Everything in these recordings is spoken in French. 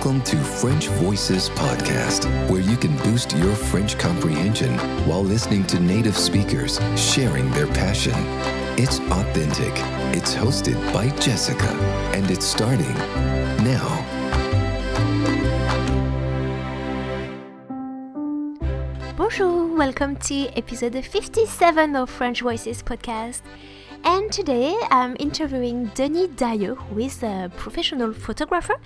Welcome to French Voices Podcast, where you can boost your French comprehension while listening to native speakers sharing their passion. It's authentic, it's hosted by Jessica, and it's starting now. Bonjour, welcome to episode 57 of French Voices podcast. And today I'm interviewing Denis Dailleux, who is a professional photographer.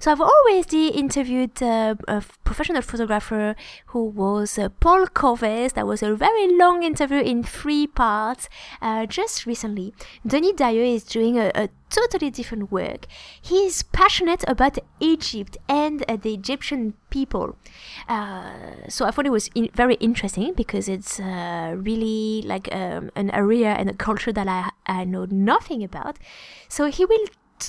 So I've already interviewed uh, a professional photographer who was uh, Paul Corvès. That was a very long interview in three parts uh, just recently. Denis Dailleux is doing a, a totally different work. He is passionate about Egypt and uh, the Egyptian people. Uh, so I thought it was in- very interesting because it's uh, really like um, an area and a culture that I, I know nothing about. So he will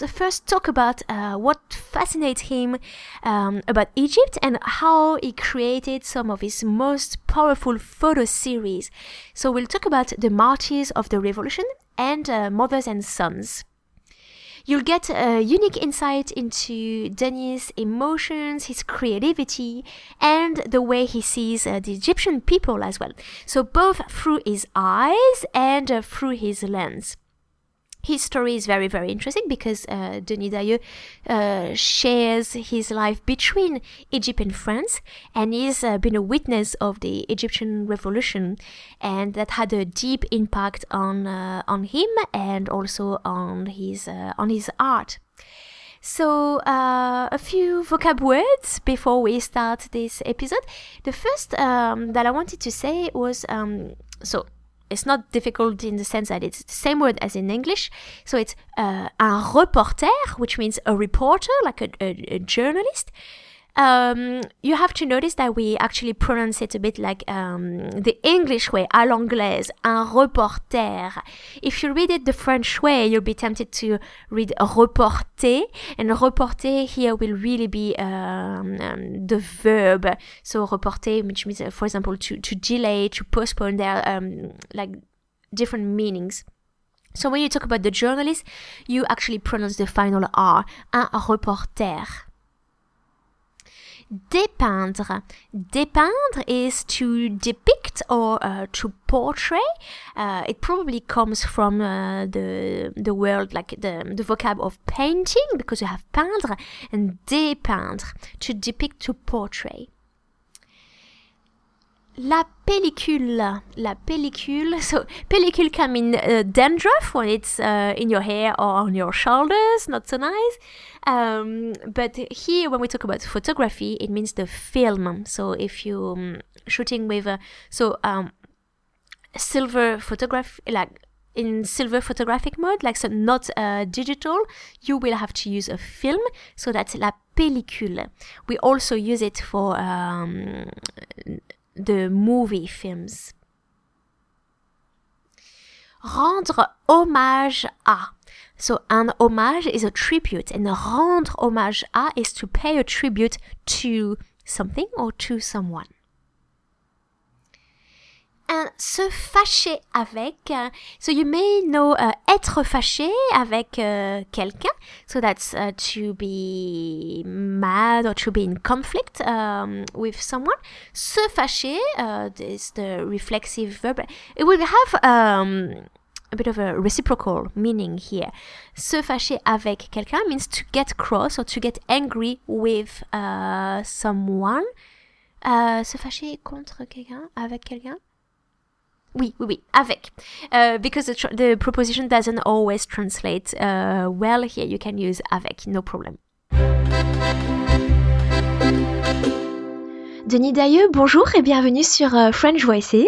first talk about uh, what fascinates him um, about Egypt and how he created some of his most powerful photo series. So we'll talk about the martyrs of the revolution and uh, mothers and sons. You'll get a unique insight into Denis' emotions, his creativity, and the way he sees uh, the Egyptian people as well. So, both through his eyes and uh, through his lens. His story is very, very interesting because uh, Denis Dailleux uh, shares his life between Egypt and France and he's uh, been a witness of the Egyptian revolution and that had a deep impact on, uh, on him and also on his, uh, on his art. So, uh, a few vocab words before we start this episode. The first um, that I wanted to say was um, so it's not difficult in the sense that it's the same word as in English. So it's uh, un reporter, which means a reporter, like a, a, a journalist. Um, you have to notice that we actually pronounce it a bit like um, the English way, à l'anglaise, un reporter. If you read it the French way, you'll be tempted to read reporter, and reporter here will really be um, um, the verb. So reporter, which means, uh, for example, to, to delay, to postpone, there are um, like different meanings. So when you talk about the journalist, you actually pronounce the final R, un reporter. Dépeindre. Dépeindre is to depict or uh, to portray. Uh, it probably comes from uh, the the word like the the vocab of painting because you have peindre and dépeindre to depict to portray. La pellicule, la pellicule. So pellicule can mean uh, dandruff when it's uh, in your hair or on your shoulders, not so nice. Um, but here, when we talk about photography, it means the film. So if you um, shooting with a so um, silver photograph, like in silver photographic mode, like so not uh, digital, you will have to use a film. So that's la pellicule. We also use it for the movie films. Rendre hommage à. So an homage is a tribute, and rendre hommage à is to pay a tribute to something or to someone. Se fâcher avec. uh, so you may know uh, être fâché avec uh, quelqu'un. So that's uh, to be mad or to be in conflict um, with someone. Se fâcher uh, is the reflexive verb. It will have um, a bit of a reciprocal meaning here. Se fâcher avec quelqu'un means to get cross or to get angry with uh, someone. Uh, se fâcher contre quelqu'un, avec quelqu'un. Oui, oui, oui, avec. Uh, because the, the preposition doesn't always translate uh, well here, you can use avec, no problem. Denis Dailleux, bonjour et bienvenue sur euh, French Voices.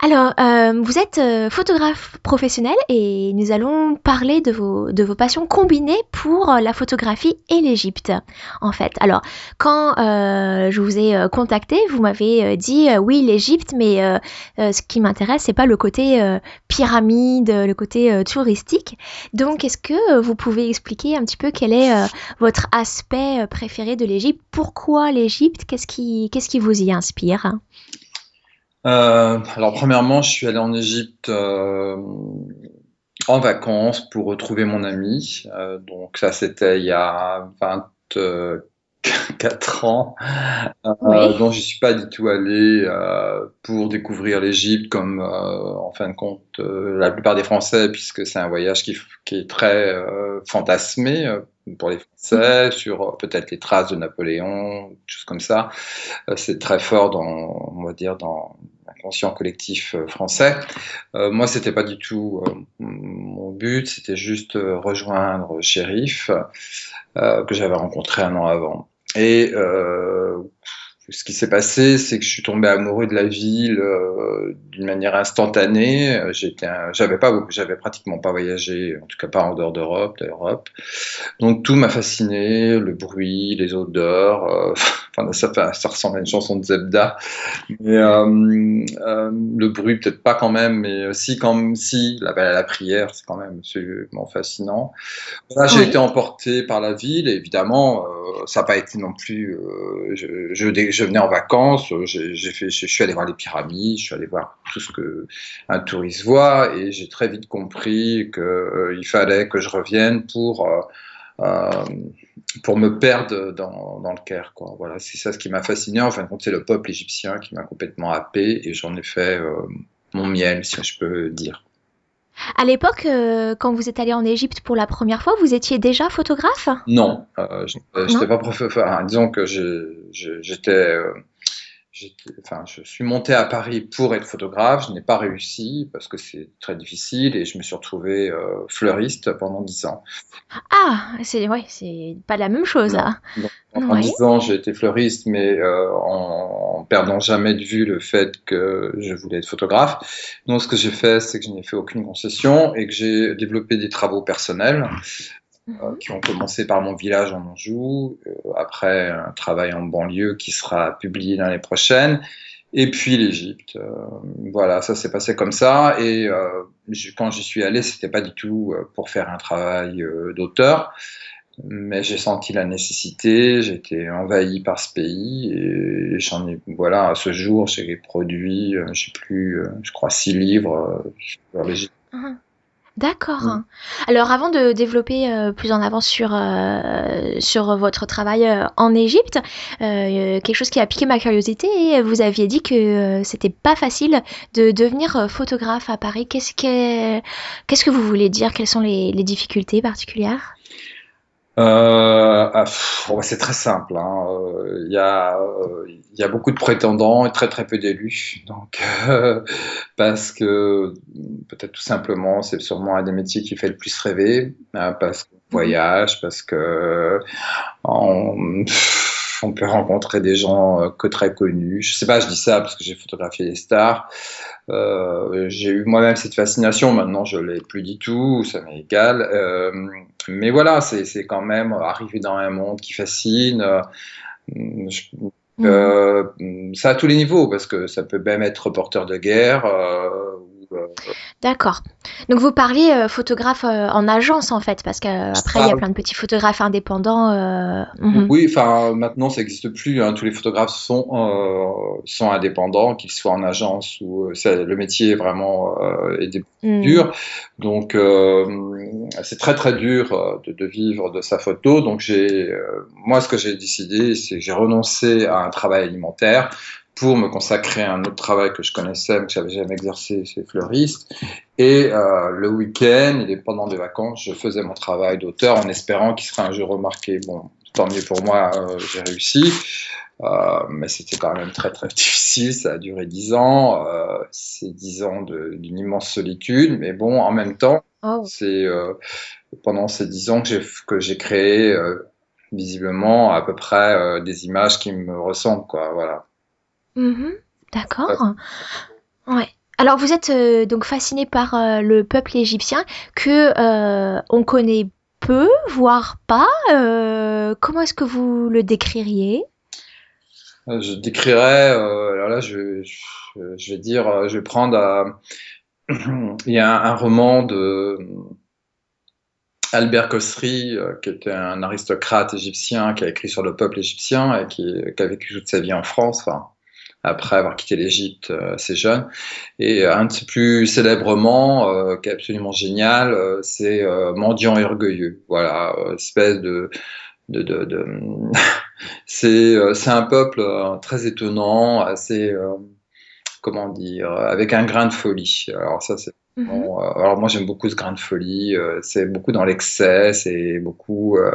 Alors, euh, vous êtes euh, photographe professionnel et nous allons parler de vos, de vos passions combinées pour euh, la photographie et l'Égypte, en fait. Alors, quand euh, je vous ai euh, contacté, vous m'avez euh, dit oui l'Égypte, mais ce qui m'intéresse, c'est pas le côté pyramide, le côté touristique. Donc, est-ce que vous pouvez expliquer un petit peu quel est votre aspect préféré de l'Égypte? Pourquoi l'Égypte? Qu'est-ce qui, qu'est-ce qui vous y inspire? Euh, alors premièrement, je suis allé en Égypte euh, en vacances pour retrouver mon ami. Euh, donc ça, c'était il y a 20, 4 ans, euh, dont je suis pas du tout allé pour découvrir l'Égypte comme, en fin de compte, la plupart des Français, puisque c'est un voyage qui, qui est très fantasmé pour les Français, sur peut-être les traces de Napoléon, choses comme ça. c'est très fort dans, on va dire, dans l'inconscient collectif français. moi, c'était pas du tout mon but, c'était juste rejoindre Shérif, que j'avais rencontré un an avant. Et euh, ce qui s'est passé, c'est que je suis tombé amoureux de la ville euh, d'une manière instantanée. J'avais pas, j'avais pratiquement pas voyagé, en tout cas pas en dehors d'Europe, d'Europe. Donc tout m'a fasciné, le bruit, les odeurs. Euh, enfin, ça, ça ressemble à une chanson de Zebda. Mais euh, euh, le bruit, peut-être pas quand même, mais si, quand si, la, la prière, c'est quand même absolument fascinant. Là, j'ai été emporté par la ville, et évidemment, euh, ça n'a pas été non plus. je, je, je venais en vacances, euh, j'ai fait, je suis allé voir les pyramides, je suis allé voir tout ce que un touriste voit, et j'ai très vite compris qu'il euh, fallait que je revienne pour euh, pour me perdre dans, dans le Caire. Quoi. Voilà, c'est ça ce qui m'a fasciné. En fin de compte, c'est le peuple égyptien qui m'a complètement happé, et j'en ai fait mon miel, si je peux dire. À l'époque, quand vous êtes allé en Égypte pour la première fois, vous étiez déjà photographe? Non, euh, je n'étais pas professeur. disons que j'étais enfin, je suis monté à Paris pour être photographe. Je n'ai pas réussi parce que c'est très difficile et je me suis retrouvé euh, fleuriste pendant dix ans. Ah, c'est ouais, c'est pas la même chose là. pendant dix ans, j'ai été fleuriste, mais euh, en, en, perdant jamais de vue le fait que je voulais être photographe. Donc, ce que j'ai fait, c'est que je n'ai fait aucune concession et que j'ai développé des travaux personnels. Euh, mhm. qui ont commencé par mon village en Anjou, euh, après un travail en banlieue qui sera publié l'année prochaine, et puis l'Égypte. Euh, voilà, ça s'est passé comme ça. Et quand j'y suis allé, c'était pas du tout pour faire un travail d'auteur, mais j'ai senti la nécessité. J'étais envahi par ce pays et j'en ai. Voilà, à ce jour, j'ai produit, j'ai plus, je crois, six livres sur l'Égypte. Mhm. D'accord. Alors avant de développer euh, plus en avant sur, euh, sur votre travail euh, en Égypte, quelque chose qui a piqué ma curiosité, vous aviez dit que c'était pas facile de devenir photographe à Paris. Qu'est-ce que, qu'est-ce que vous voulez dire? Quelles sont les difficultés particulières? Euh, ah, bah, c'est très simple. Hein. Euh, il, y a, euh, il y a beaucoup de prétendants et très très peu d'élus. Donc, parce que peut-être tout simplement, c'est sûrement un des métiers qui fait le plus rêver, hein, parce qu'on mhm. voyage, parce que on, on, peut rencontrer des gens que très connus. Je sais pas, je dis ça parce que j'ai photographié les stars. Euh, j'ai eu moi-même cette fascination, maintenant je l'ai plus du tout, ça m'est égal. Euh, mais voilà, c'est quand même arriver dans un monde qui fascine. Euh, je, mm. euh, ça à tous les niveaux, parce que ça peut même être reporter de guerre, D'accord. Donc vous parliez euh, photographe euh, en agence en fait, parce qu'après il y a plein de petits photographes indépendants. Euh, mhm. Oui, enfin maintenant ça n'existe plus. Hein. Tous les photographes sont sont indépendants, qu'ils soient en agence ou le métier est vraiment est mhm. dur. Donc c'est très très dur de, de, vivre de sa photo. Donc j'ai moi ce que j'ai décidé, c'est que j'ai renoncé à un travail alimentaire pour me consacrer à un autre travail que je connaissais mais que j'avais jamais exercé, c'est fleuriste. Et euh, le week-end et pendant des vacances, je faisais mon travail d'auteur en espérant qu'il serait un jour remarqué. Bon, tant mieux pour moi, euh, j'ai réussi. Euh, mais c'était quand même très très difficile, ça a duré dix ans, euh, c'est dix ans d'une immense solitude, mais bon, en même temps, oh. c'est euh, pendant ces dix ans que j'ai créé euh, visiblement à peu près des images qui me ressemblent, quoi, voilà. Mhm. D'accord. Ouais. Alors vous êtes euh, donc fasciné par euh, le peuple égyptien que euh, on connaît peu, voire pas. comment est-ce que vous le décririez? Je décrirais. alors là, je, je, vais dire, je vais prendre. il y a un, roman de Albert Kosri, qui était un aristocrate égyptien, qui a écrit sur le peuple égyptien et qui, qui a vécu toute sa vie en France. Enfin, après avoir quitté l'Égypte euh, assez jeune. Et un de ses plus célèbres romans, euh, qui est absolument génial, euh, c'est Mendiant et orgueilleux. Voilà, espèce de de, de, c'est c'est un peuple très étonnant, assez comment dire, avec un grain de folie. Alors ça c'est mhm. alors moi j'aime beaucoup ce grain de folie. c'est beaucoup dans l'excès, c'est beaucoup euh,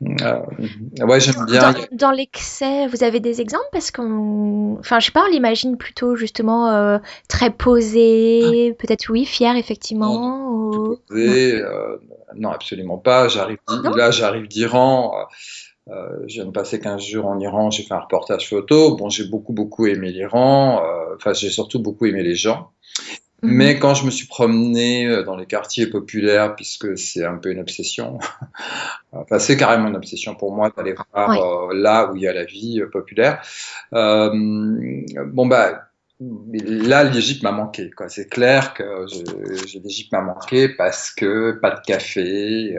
ouais, j'aime bien. Dans, l'excès, vous avez des exemples? Parce qu'on. Enfin, je sais pas, on l'imagine plutôt justement euh, très posé, peut-être oui, fier effectivement. Non, posé, euh, non absolument pas. J'arrive là, j'arrive d'Iran. je viens de passer 15 jours en Iran, j'ai fait un reportage photo. Bon, j'ai beaucoup, beaucoup aimé l'Iran. Enfin, j'ai surtout beaucoup aimé les gens. Mhm. Mais quand je me suis promené euh, dans les quartiers populaires, puisque c'est un peu une obsession, enfin c'est carrément une obsession pour moi d'aller voir euh, là où il y a la vie euh, populaire. Euh, bon bah là l'Égypte m'a manqué. C'est clair que l'Égypte m'a manqué parce que pas de café.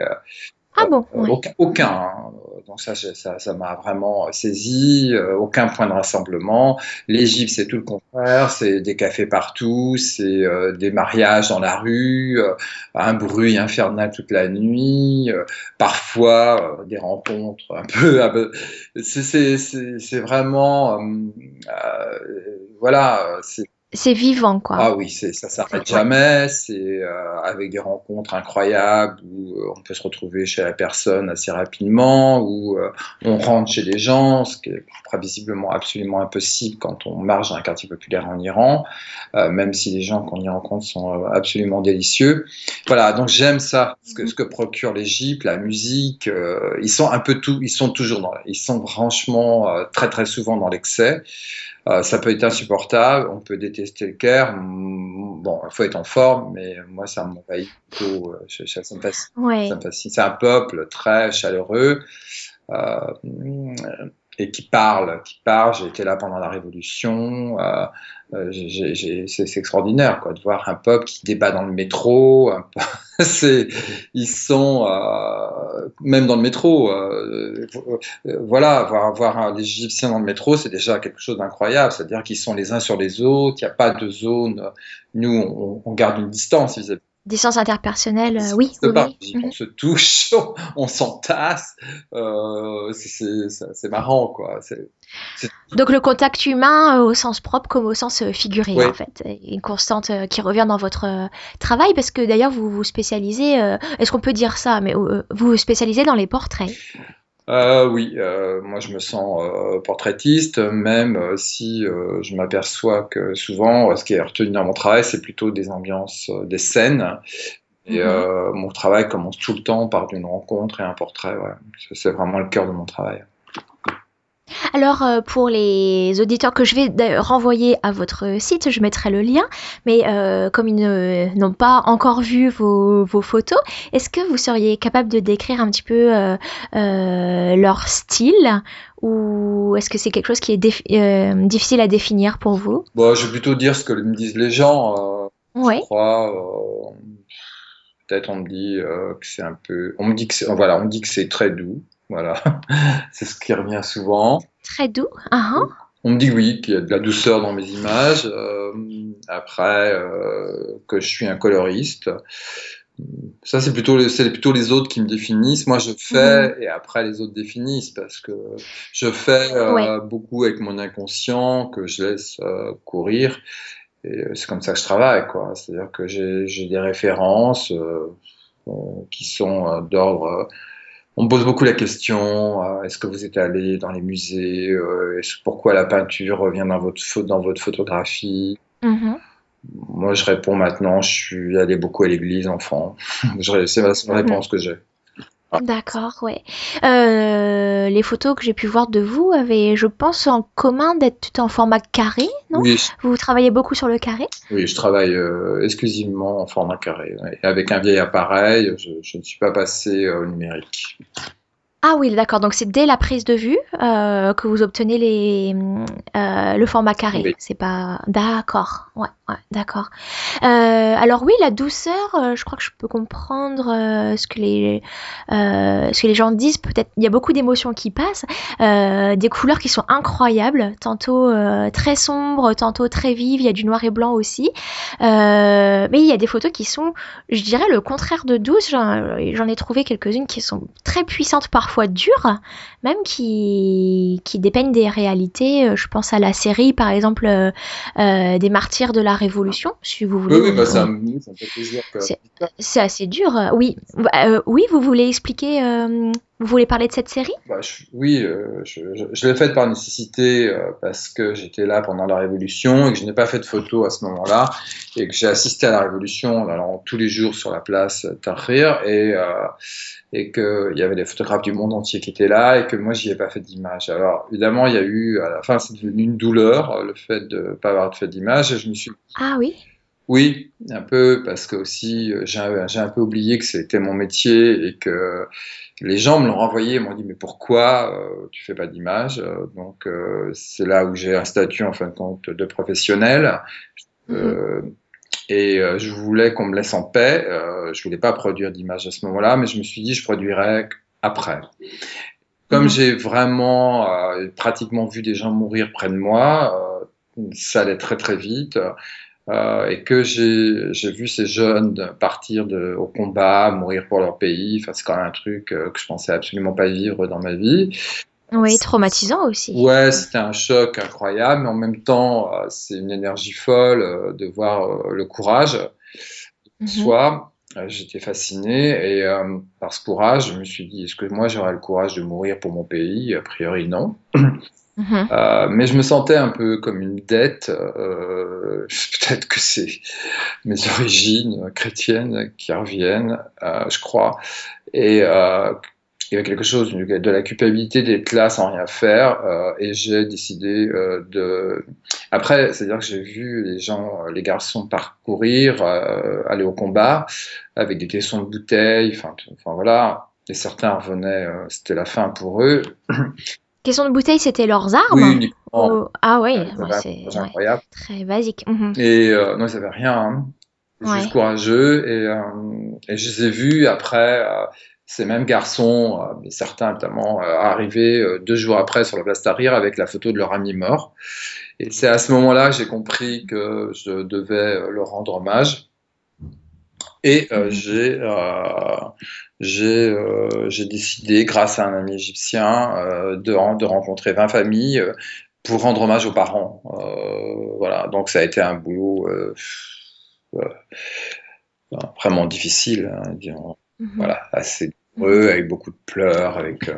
Ah bon Aucun. aucun hein. Donc ça, ça, m'a vraiment saisi. Euh, aucun point de rassemblement. L'Égypte, c'est tout le contraire. C'est des cafés partout, c'est euh, des mariages dans la rue, euh, un bruit infernal toute la nuit, parfois des rencontres un peu. c'est vraiment, voilà, c'est c'est vivant, quoi. Ah oui, c'est, ça s'arrête jamais. C'est euh, avec des rencontres incroyables où euh, on peut se retrouver chez la personne assez rapidement, où euh, on rentre chez les gens, ce qui est prévisiblement absolument impossible quand on marche dans un quartier populaire en Iran, même si les gens qu'on y rencontre sont absolument délicieux. Voilà, donc j'aime ça, ce que, ce que procure l'Égypte, la musique. ils sont un peu tout, ils sont toujours dans, ils sont franchement très très souvent dans l'excès. Euh, ça peut être insupportable, on peut détester le Caire. Bon, il faut être en forme, mais moi, ça m'envahit plutôt. Ça, me fascine. C'est un peuple très chaleureux euh, et qui parle, qui parle. J'ai été là pendant la Révolution. Euh, c'est extraordinaire quoi, de voir un peuple qui débat dans le métro. ils sont euh, même dans le métro. Euh, voilà, voir, voir les Égyptiens dans le métro, c'est déjà quelque chose d'incroyable. C'est-à-dire qu'ils sont les uns sur les autres. Il n'y a pas de zone. Nous, on, on garde une distance vis-à-vis Distance interpersonnelle, euh, oui. On mhm. se touche, on, s'entasse. Euh, c'est marrant, quoi. Donc le contact humain euh, au sens propre comme au sens figuré, en fait. Une constante qui revient dans votre travail, parce que d'ailleurs, vous vous spécialisez, est-ce qu'on peut dire ça, mais vous vous spécialisez dans les portraits? Euh, oui, euh, moi je me sens euh, portraitiste, même si je m'aperçois que souvent, ce qui est retenu dans mon travail, c'est plutôt des ambiances, des scènes. Et mhm. mon travail commence tout le temps par une rencontre et un portrait. Ouais. C'est vraiment le cœur de mon travail. Alors euh, pour les auditeurs que je vais renvoyer à votre site, je mettrai le lien, mais euh, comme ils n'ont pas encore vu vos, photos, est-ce que vous seriez capable de décrire un petit peu euh, leur style? Ou est-ce que c'est quelque chose qui est difficile à définir pour vous? Bon, Je vais plutôt dire ce que me disent les gens. Oui. Je crois, peut-être on me dit que c'est un peu, on me dit que c'est, voilà, on me dit que c'est très doux. Voilà, c'est ce qui revient souvent. Très doux. Uh-huh. On me dit oui, qu'il y a de la douceur dans mes images. Euh, après, euh, que je suis un coloriste. Ça, c'est plutôt, les, plutôt les autres qui me définissent. Moi, je fais mm-hmm. et après, les autres définissent parce que je fais euh, beaucoup avec mon inconscient que je laisse courir. Et c'est comme ça que je travaille, quoi. C'est-à-dire que j'ai des références qui sont d'ordre on me pose beaucoup la question euh, est-ce que vous êtes allé dans les musées euh, Pourquoi la peinture revient dans votre, dans votre photographie mm-hmm. Moi, je réponds maintenant je suis allé beaucoup à l'église enfant. C'est la seule réponse que j'ai. D'accord, ouais. Euh, les photos que j'ai pu voir de vous avaient, je pense, en commun d'être tout en format carré, non? Oui. Vous travaillez beaucoup sur le carré? Oui, je travaille euh, exclusivement en format carré. Avec un vieil appareil, je, ne suis pas passé au numérique. Ah oui, d'accord. Donc c'est dès la prise de vue euh, que vous obtenez les, euh, le format carré. C'est pas. D'accord. Ouais, ouais d'accord. Euh, alors oui, la douceur, je crois que je peux comprendre ce que les ce que les gens disent. Peut-être il y a beaucoup d'émotions qui passent, des couleurs qui sont incroyables, tantôt très sombres, tantôt très vives. Il y a du noir et blanc aussi. mais il y a des photos qui sont, je dirais, le contraire de douces. J'en ai trouvé quelques-unes qui sont très puissantes parfois parfois dures, même qui, qui dépeignent des réalités. Je pense à la série, par exemple, des martyrs de la Révolution, si vous voulez. Oui, oui bah, ça, me fait plaisir. C'est assez dur, oui. oui, vous voulez expliquer vous voulez parler de cette série? Bah, Oui, euh, je, je, l'ai faite par nécessité euh, parce que j'étais là pendant la Révolution et que je n'ai pas fait de photos à ce moment-là et que j'ai assisté à la Révolution en allant tous les jours sur la place Tahrir et, euh, et qu'il y avait des photographes du monde entier qui étaient là et que moi, j'y ai pas fait d'image. Alors, évidemment, il y a eu, à la fin, c'est devenu une douleur le fait de ne pas avoir fait d'image et je me suis... Ah oui? Oui, un peu, parce que aussi j'ai un, peu oublié que c'était mon métier et que les gens me l'ont renvoyé, m'ont dit mais pourquoi euh, tu fais pas d'image Donc euh, c'est là où j'ai un statut en fin de compte de professionnel. Euh, mm-hmm. et je voulais qu'on me laisse en paix. je voulais pas produire d'image à ce moment-là, mais je me suis dit je produirais après. Comme mm-hmm. j'ai vraiment pratiquement vu des gens mourir près de moi, ça allait très très vite. Euh, et que j'ai vu ces jeunes partir de, au combat, mourir pour leur pays. Enfin, c'est quand même un truc euh, que je pensais absolument pas vivre dans ma vie. Oui, traumatisant aussi. Ouais, c'était un choc incroyable, mais en même temps, euh, c'est une énergie folle de voir le courage. Mhm. J'étais fasciné et par ce courage, je me suis dit, est-ce que moi j'aurais le courage de mourir pour mon pays? A priori, non. Mhm. Euh, mais je me sentais un peu comme une dette. Euh, peut-être que c'est mes origines chrétiennes qui reviennent, euh, je crois. Et il y avait quelque chose de la culpabilité d'être là sans rien faire. et j'ai décidé de. Après, c'est-à-dire que j'ai vu les gens, les garçons parcourir, aller au combat avec des caissons de bouteilles. Enfin, enfin voilà. Et certains revenaient, c'était la fin pour eux. Question de bouteille, c'était leurs armes Oui, Ah oui, c'est incroyable. Très basique. Mhm. Et euh, non, ils n'avaient rien. Hein. Juste courageux. Et, euh, et, je les ai vus après, euh, ces mêmes garçons, mais certains notamment, arriver deux jours après sur la place Tahrir avec la photo de leur ami mort. Et c'est à ce moment-là que j'ai compris que je devais leur rendre hommage. Et mhm. j'ai euh, décidé, grâce à un ami égyptien, euh, de, de, rencontrer 20 familles euh, pour rendre hommage aux parents. voilà, donc ça a été un boulot vraiment difficile, hein, mhm. voilà, assez avec beaucoup de pleurs, avec.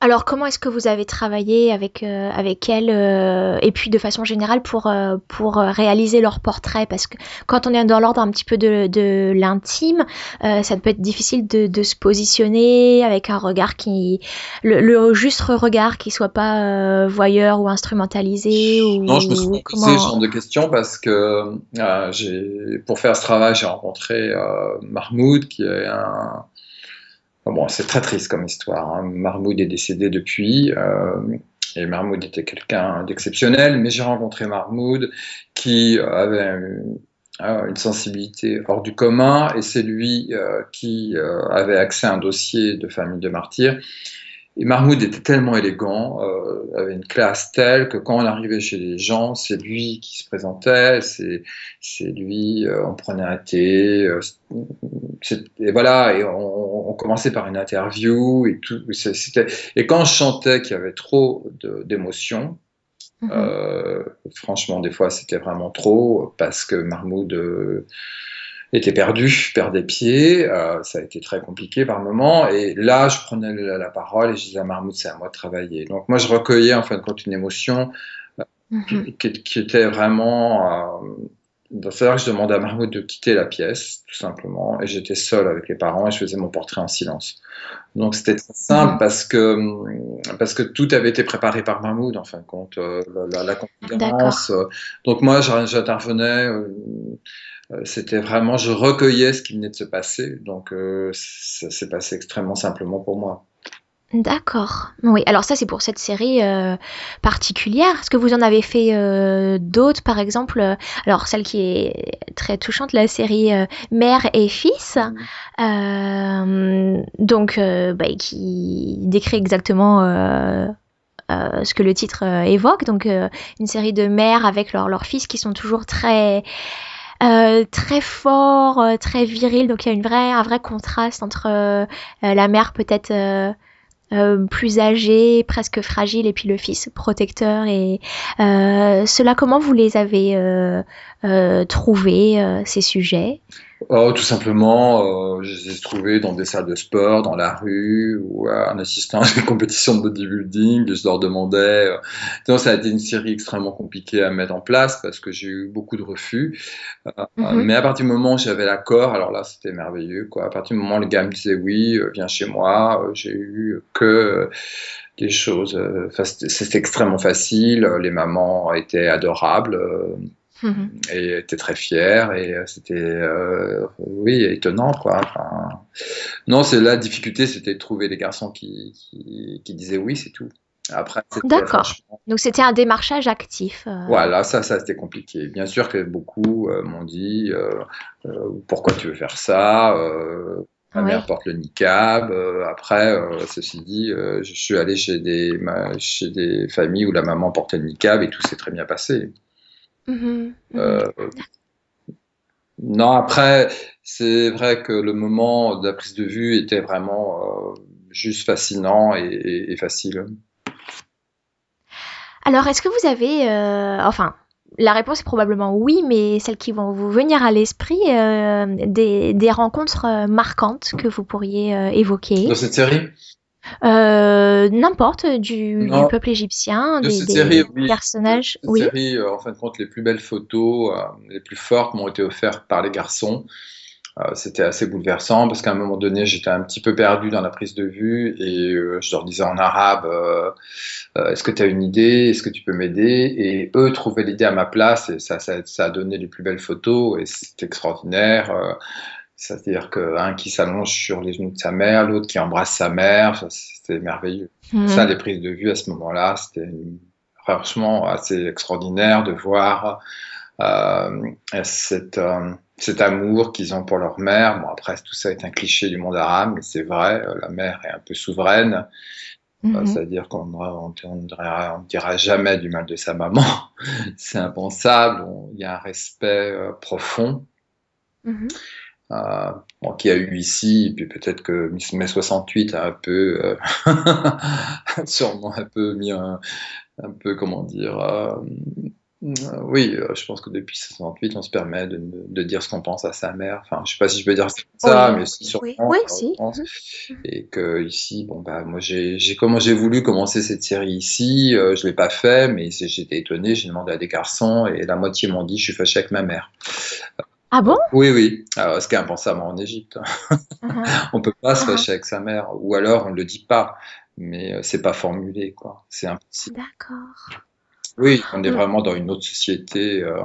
Alors, comment est-ce que vous avez travaillé avec, euh, avec elle euh, et puis de façon générale pour, euh, pour réaliser leur portrait Parce que quand on est dans l'ordre un petit peu de, de l'intime, ça peut être difficile de, de, se positionner avec un regard qui. le, juste regard qui soit pas voyeur ou instrumentalisé. Ou, non, je me suis posé ce genre de questions parce que j'ai pour faire ce travail, j'ai rencontré Mahmoud qui est un Bon, c'est très triste comme histoire. Hein. Marmoud est décédé depuis. Euh, et Marmoud était quelqu'un d'exceptionnel, mais j'ai rencontré Marmoud qui avait une, sensibilité hors du commun, et c'est lui euh, qui euh, avait accès à un dossier de famille de martyrs et Mahmoud était tellement élégant, euh, avait une classe telle que quand on arrivait chez les gens, c'est lui qui se présentait, c'est lui, euh, on prenait un thé, euh, et voilà, et on, on, commençait par une interview et tout. C'était et quand je chantais qu'il y avait trop d'émotions, mm-hmm. euh, franchement des fois c'était vraiment trop parce que Mahmoud était perdu, perdait pied, euh, ça a été très compliqué par moment, et là je prenais la, parole et je disais à Marmoud c'est à moi de travailler. Donc moi je recueillais en fin de compte une émotion euh, mhm. qui, était vraiment... Euh, c'est-à-dire que je demandais à Marmoud de quitter la pièce, tout simplement, et j'étais seul avec les parents et je faisais mon portrait en silence. Donc c'était très simple mhm. parce que parce que tout avait été préparé par Mahmoud en fin de compte, euh, la, la conférence. Donc moi j'intervenais euh, c'était vraiment, je recueillais ce qui venait de se passer, donc euh, ça s'est passé extrêmement simplement pour moi. D'accord. Oui, alors ça c'est pour cette série euh, particulière. Est-ce que vous en avez fait d'autres, par exemple Alors celle qui est très touchante, la série Mère et Fils, donc bah, qui décrit exactement ce que le titre évoque. Donc une série de mères avec leurs fils qui sont toujours très très fort, très viril. Donc il y a une vraie, un vrai contraste entre la mère peut-être plus âgée, presque fragile, et puis le fils protecteur. Et cela, comment vous les avez trouvés ces sujets? Oh, tout simplement, euh, je les ai trouvés dans des salles de sport, dans la rue, ou en assistant à des compétitions de bodybuilding. Je leur demandais. Euh... ça a été une série extrêmement compliquée à mettre en place parce que j'ai eu beaucoup de refus. Euh, mhm. Mais à partir du moment où j'avais l'accord, alors là, c'était merveilleux. Quoi. À partir du moment où le gars me disait oui, euh, viens chez moi, j'ai eu que des choses. C'était extrêmement facile. Les mamans étaient adorables. Mhm. et était très fier et euh, c'était euh, oui étonnant quoi non c'est la difficulté c'était de trouver des garçons qui, qui, disaient oui c'est tout après d'accord donc c'était un démarchage actif euh. voilà ça ça c'était compliqué bien sûr que beaucoup m'ont dit pourquoi tu veux faire ça Ma mère porte le niqab. après, ceci dit, je suis allé chez des, chez des familles où la maman portait le niqab et tout s'est très bien passé. Mhm, mhm. Euh, non, après, c'est vrai que le moment de la prise de vue était vraiment euh, juste fascinant et, facile. Alors, est-ce que vous avez, euh, enfin, la réponse est probablement oui, mais celles qui vont vous venir à l'esprit, des, des, rencontres marquantes que vous pourriez évoquer? Dans cette série? Euh, n'importe, du, peuple égyptien, des, personnages. oui. série, euh, en fin de compte, les plus belles photos, euh, les plus fortes m'ont été offertes par les garçons. C'était assez bouleversant parce qu'à un moment donné, j'étais un petit peu perdu dans la prise de vue et je leur disais en arabe Est-ce que tu as une idée? Est-ce que tu peux m'aider? Et eux trouvaient l'idée à ma place et ça, ça, ça, a donné les plus belles photos et c'était extraordinaire. C'est-à-dire qu'un qui s'allonge sur les genoux de sa mère, l'autre qui embrasse sa mère, c'était merveilleux. Mhm. Ça, les prises de vue à ce moment-là, c'était franchement assez extraordinaire de voir euh, cet, euh, cet amour qu'ils ont pour leur mère. Bon, après, tout ça est un cliché du monde arabe, mais c'est vrai, euh, la mère est un peu souveraine. Mhm. C'est-à-dire qu'on ne dira jamais du mal de sa maman. c'est impensable. Il y a un respect profond. Mhm euh, bon, qui a eu ici, et puis peut-être que mai 68 a un peu, euh, sûrement un peu mis un, un peu, comment dire, euh, oui, euh, je pense que depuis 68, on se permet de, de dire ce qu'on pense à sa mère. Enfin, je sais pas si je peux dire ça, mais si sur oui, oui, si. Et que ici, bon bah moi j'ai comment j'ai voulu commencer cette série ici, euh, je l'ai pas fait, mais j'étais étonné. J'ai demandé à des garçons et la moitié m'ont dit je suis fâché avec ma mère. Ah bon? Oui, oui. Alors, ce qui est impensable en Égypte? Uh-huh. on peut pas se uh-huh. fâcher avec sa mère, ou alors on ne le dit pas, mais euh, c'est pas formulé, quoi. C'est impossible. D'accord. Oui, on est vraiment dans une autre société. Euh,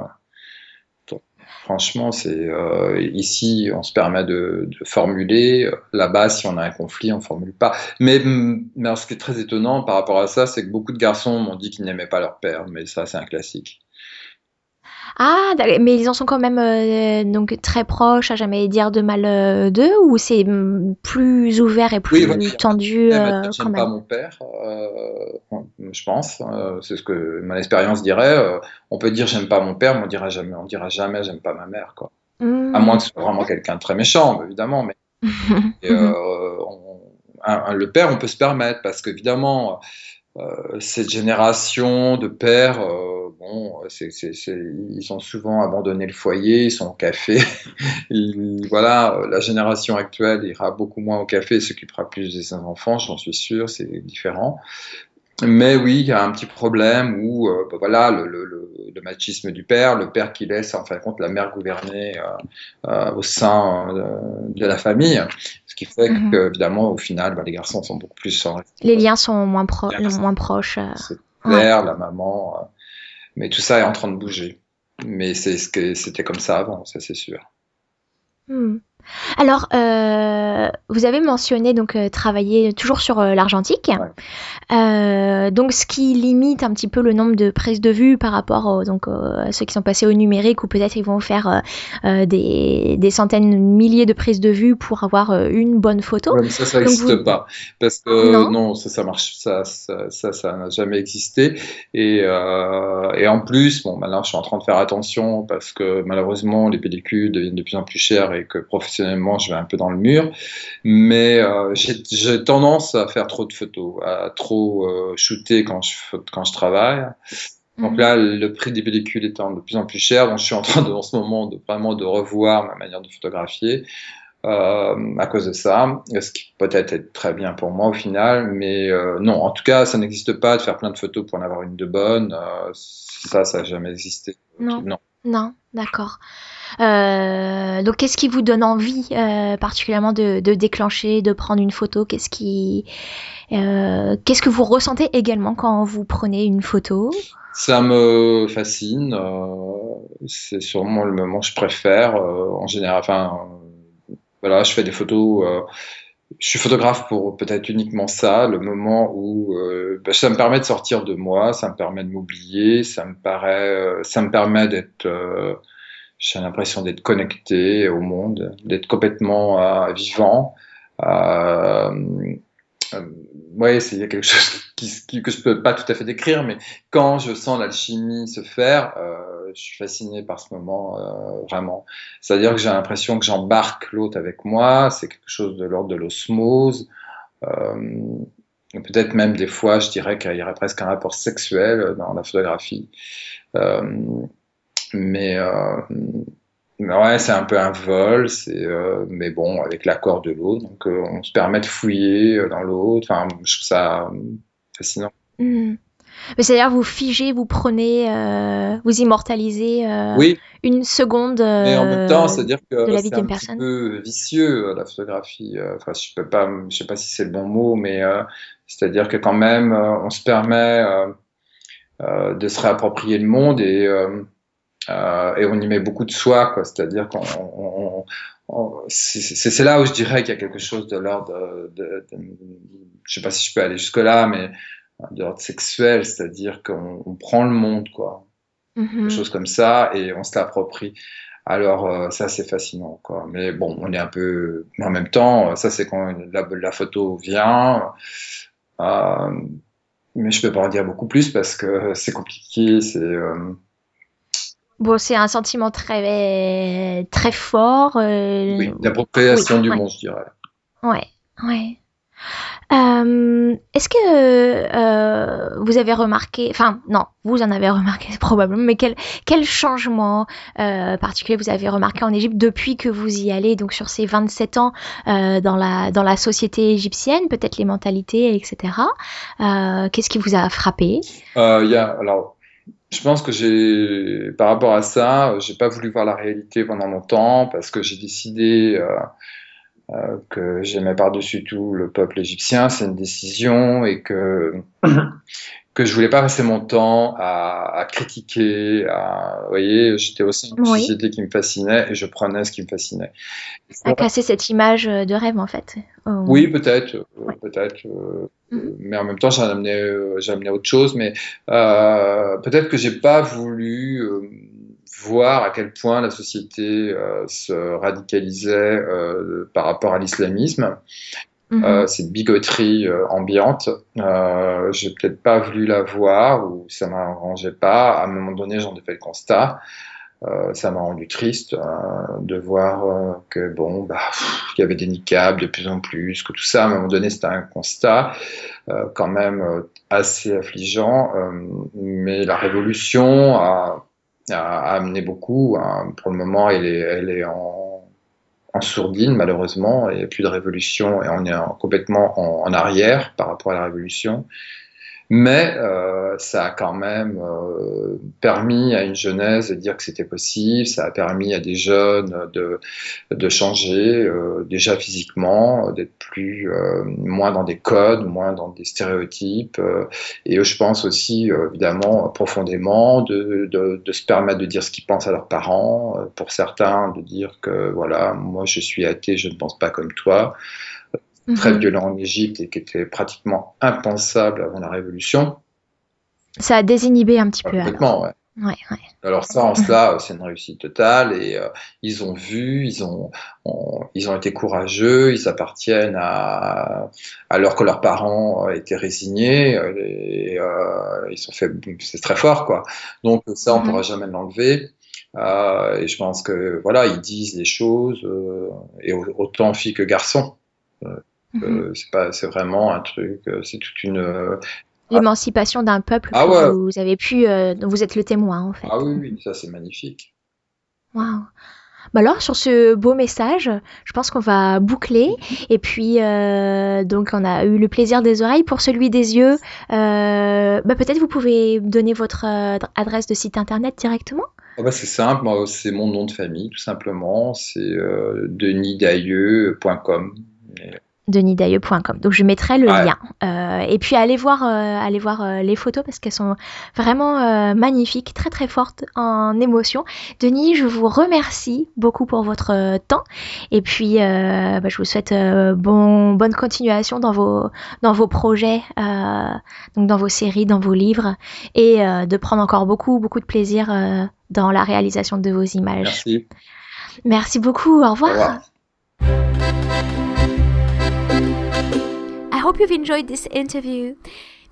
franchement, c'est euh, ici, on se permet de, formuler. Là-bas, si on a un conflit, on formule pas. Mais, mais ce qui est très étonnant par rapport à ça, c'est que beaucoup de garçons m'ont dit qu'ils n'aimaient pas leur père, mais ça, c'est un classique. Ah, mais ils en sont quand même euh, donc très proches, à jamais dire de mal euh, d'eux, ou c'est mm, plus ouvert et plus tendu euh, quand même? pas mon père, je pense. c'est ce que mon expérience dirait. on peut dire j'aime pas mon père, mais on dira jamais, on dira jamais j'aime pas ma mère, quoi. À moins que ce soit vraiment quelqu'un de très méchant, évidemment, mais le père, on peut se permettre parce qu'évidemment euh, cette génération de pères, euh, bon, ils ont souvent abandonné le foyer, ils sont au café. voilà, la génération actuelle ira beaucoup moins au café et s'occupera plus de ses enfants, j'en suis sûr, c'est différent. Mais oui, il y a un petit problème où, euh, bah voilà, le, le, le, machisme du père, le père qui laisse en fin de compte la mère gouverner euh, euh, au sein de la famille, ce qui fait mhm. que évidemment au final, bah, les garçons sont beaucoup plus Les liens sont moins, pro moins proches. C'est clair, la maman, mais tout ça est en train de bouger. Mais c'est ce que c'était comme ça avant, ça c'est sûr. Hmm. Alors, euh, vous avez mentionné donc euh, travailler toujours sur euh, l'argentique. donc, ce qui limite un petit peu le nombre de prises de vue par rapport donc, à ceux qui sont passés au numérique ou peut-être ils vont faire des, des, centaines, milliers de prises de vue pour avoir une bonne photo. ça, ça n'existe pas. Parce que non, ça, ça marche, ça, ça, ça, n'a jamais existé. Et, et en plus, bon, maintenant, je suis en train de faire attention parce que malheureusement, les pellicules deviennent de plus en plus chères et que professionnellement, je vais un peu dans le mur. Mais euh, j'ai tendance à faire trop de photos, à trop euh, shooter quand je, quand je travaille. Donc mhm. là, le prix des pellicules étant de plus en plus cher, donc je suis en train de, en ce moment de vraiment de revoir ma manière de photographier euh, à cause de ça, ce qui peut-être être très bien pour moi au final, mais euh, non, en tout cas, ça n'existe pas de faire plein de photos pour en avoir une de bonne. Euh, ça, ça n'a jamais existé. Non. Non, non d'accord. Euh, donc, qu'est-ce qui vous donne envie euh, particulièrement de, déclencher, de prendre une photo? Qu'est-ce qui, euh, qu'est-ce que vous ressentez également quand vous prenez une photo? Ça me fascine. c'est sûrement le moment que je préfère. en général, enfin, voilà, je fais des photos je suis photographe pour peut-être uniquement ça, le moment où ben, ça me permet de sortir de moi, ça me permet de m'oublier, ça me paraît, ça me permet d'être j'ai l'impression d'être connecté au monde, d'être complètement euh, vivant. Euh, ouais, c'est quelque chose que je peux pas tout à fait décrire, mais quand je sens l'alchimie se faire, euh, je suis fasciné par ce moment euh, vraiment. C'est-à-dire que j'ai l'impression que j'embarque l'autre avec moi. C'est quelque chose de l'ordre de l'osmose. Euh, Peut-être même des fois, je dirais qu'il y aurait presque un rapport sexuel dans la photographie. Mais, ouais, c'est un peu un vol, c'est, euh, mais bon, avec l'accord de l'autre. Donc, euh, on se permet de fouiller dans l'autre. Enfin, je trouve ça fascinant. Mmh. C'est-à-dire, vous figez, vous prenez, vous immortalisez une seconde Mais en même temps, c'est-à-dire que c'est un petit peu vicieux, la photographie. Enfin, je peux pas, je sais pas si c'est le bon mot, mais c'est-à-dire que quand même, on se permet de se réapproprier le monde et euh, et on y met beaucoup de soi, quoi. C'est-à-dire qu'on, c'est là où je dirais qu'il y a quelque chose de l'ordre de, de, je sais pas si je peux aller jusque là, mais de l'ordre sexuel, c'est-à-dire qu'on prend le monde, quoi. Mm-hmm. Quelque chose comme ça, et on se l'approprie. Alors euh, ça c'est fascinant quoi. Mais bon, on est un peu, mais en même temps, ça c'est quand la, la, photo vient. Euh, mais je peux pas en dire beaucoup plus parce que c'est compliqué. C'est euh, Bon, c'est un sentiment très, très fort. Euh, oui, d'appropriation du monde, je dirais. Ouais, ouais. Euh, est-ce que euh, vous avez remarqué, enfin non, vous en avez remarqué probablement, mais quel, quel changement particulier vous avez remarqué en Égypte depuis que vous y allez, donc sur ces 27 ans dans, la, dans la société égyptienne, peut-être les mentalités, etc. Qu'est-ce qui vous a frappé? Il y a, alors, je pense que j'ai, par rapport à ça, j'ai pas voulu voir la réalité pendant longtemps parce que j'ai décidé euh, euh, que j'aimais par-dessus tout le peuple égyptien. C'est une décision et que que je voulais pas passer mon temps à, à critiquer. À, vous voyez, j'étais aussi dans une société qui me fascinait et je prenais ce qui me fascinait. À casser cette image de rêve en fait. Oui, peut-être, euh, peut-être. Euh, mhm. Mais en même temps, j'ai amené, euh, j'ai amené autre chose. Mais euh, peut-être que j'ai pas voulu voir à quel point la société se radicalisait par rapport à l'islamisme. Mhm. cette bigoterie ambiante, euh, j'ai peut-être pas voulu la voir ou ça m'arrangeait pas. À un moment donné, j'en ai fait le constat. Euh, ça m'a rendu triste euh, de voir euh, que bon, bah, il y avait des niqabs de plus en plus, que tout ça, à un moment donné, c'était un constat quand même assez affligeant. mais la révolution a, a, amené beaucoup. Hein. Pour le moment, elle est, elle est en, en sourdine, malheureusement. Il n'y a plus de révolution et on est complètement en, en, arrière par rapport à la révolution. Mais ça a quand même permis à une jeunesse de dire que c'était possible, ça a permis à des jeunes de, de changer déjà physiquement, d'être plus moins dans des codes, moins dans des stéréotypes, et je pense aussi évidemment profondément de, de, de, se permettre de dire ce qu'ils pensent à leurs parents, pour certains de dire que voilà, moi je suis athée, je ne pense pas comme toi très mhm. violent en Égypte et qui était pratiquement impensable avant la Révolution. Ça a désinhibé un petit peu. Complètement, ouais. Ouais, ouais. Alors ça, en cela, c'est une réussite totale et euh, ils ont vu, ils ont, ils ont été courageux, ils appartiennent à, alors que leurs parents étaient résignés euh, et euh, ils sont fait, c'est très fort quoi. Donc ça, on ne mhm. pourra jamais l'enlever. et je pense que voilà, ils disent les choses et autant filles que garçons. Mhm. c'est pas, c'est vraiment un truc, euh, c'est toute une. Euh, L'émancipation d'un peuple ah vous avez pu, euh, dont vous êtes le témoin en fait. Ah oui, oui, ça c'est magnifique. Waouh. Bah alors sur ce beau message, je pense qu'on va boucler et puis donc on a eu le plaisir des oreilles pour celui des yeux. bah peut-être vous pouvez donner votre adresse de site internet directement. Ah bah c'est simple, c'est mon nom de famille tout simplement, c'est denisdailleux.com denisdailleux.com. Donc je mettrai le lien. Euh, et puis allez voir, euh, allez voir euh, les photos parce qu'elles sont vraiment magnifiques, très très fortes en émotion. Denis, je vous remercie beaucoup pour votre temps. Et puis bah, je vous souhaite bon, bonne continuation dans vos, dans vos projets, donc dans vos séries, dans vos livres, et de prendre encore beaucoup beaucoup de plaisir dans la réalisation de vos images. Merci. Merci beaucoup. Au revoir. Au revoir. Hope you've enjoyed this interview.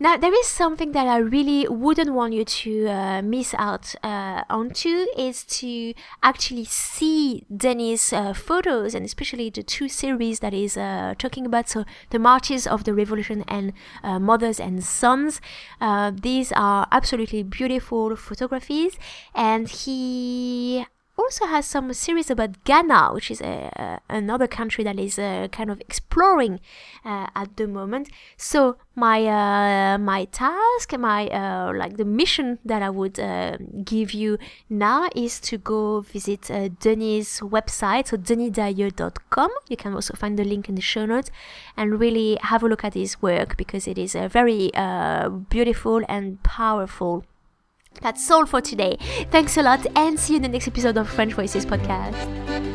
Now, there is something that I really wouldn't want you to uh, miss out uh, onto is to actually see Denis' uh, photos and especially the two series that is uh, talking about. So, the marches of the revolution and uh, mothers and sons. Uh, these are absolutely beautiful photographies, and he also has some series about Ghana, which is a, a another country that is uh, kind of exploring uh, at the moment. So my uh, my task, my uh, like the mission that I would uh, give you now is to go visit uh, Denis' website, so denisdailleux.com. You can also find the link in the show notes and really have a look at his work because it is a very beautiful and powerful that's all for today. Thanks a lot and see you in the next episode of French Voices podcast.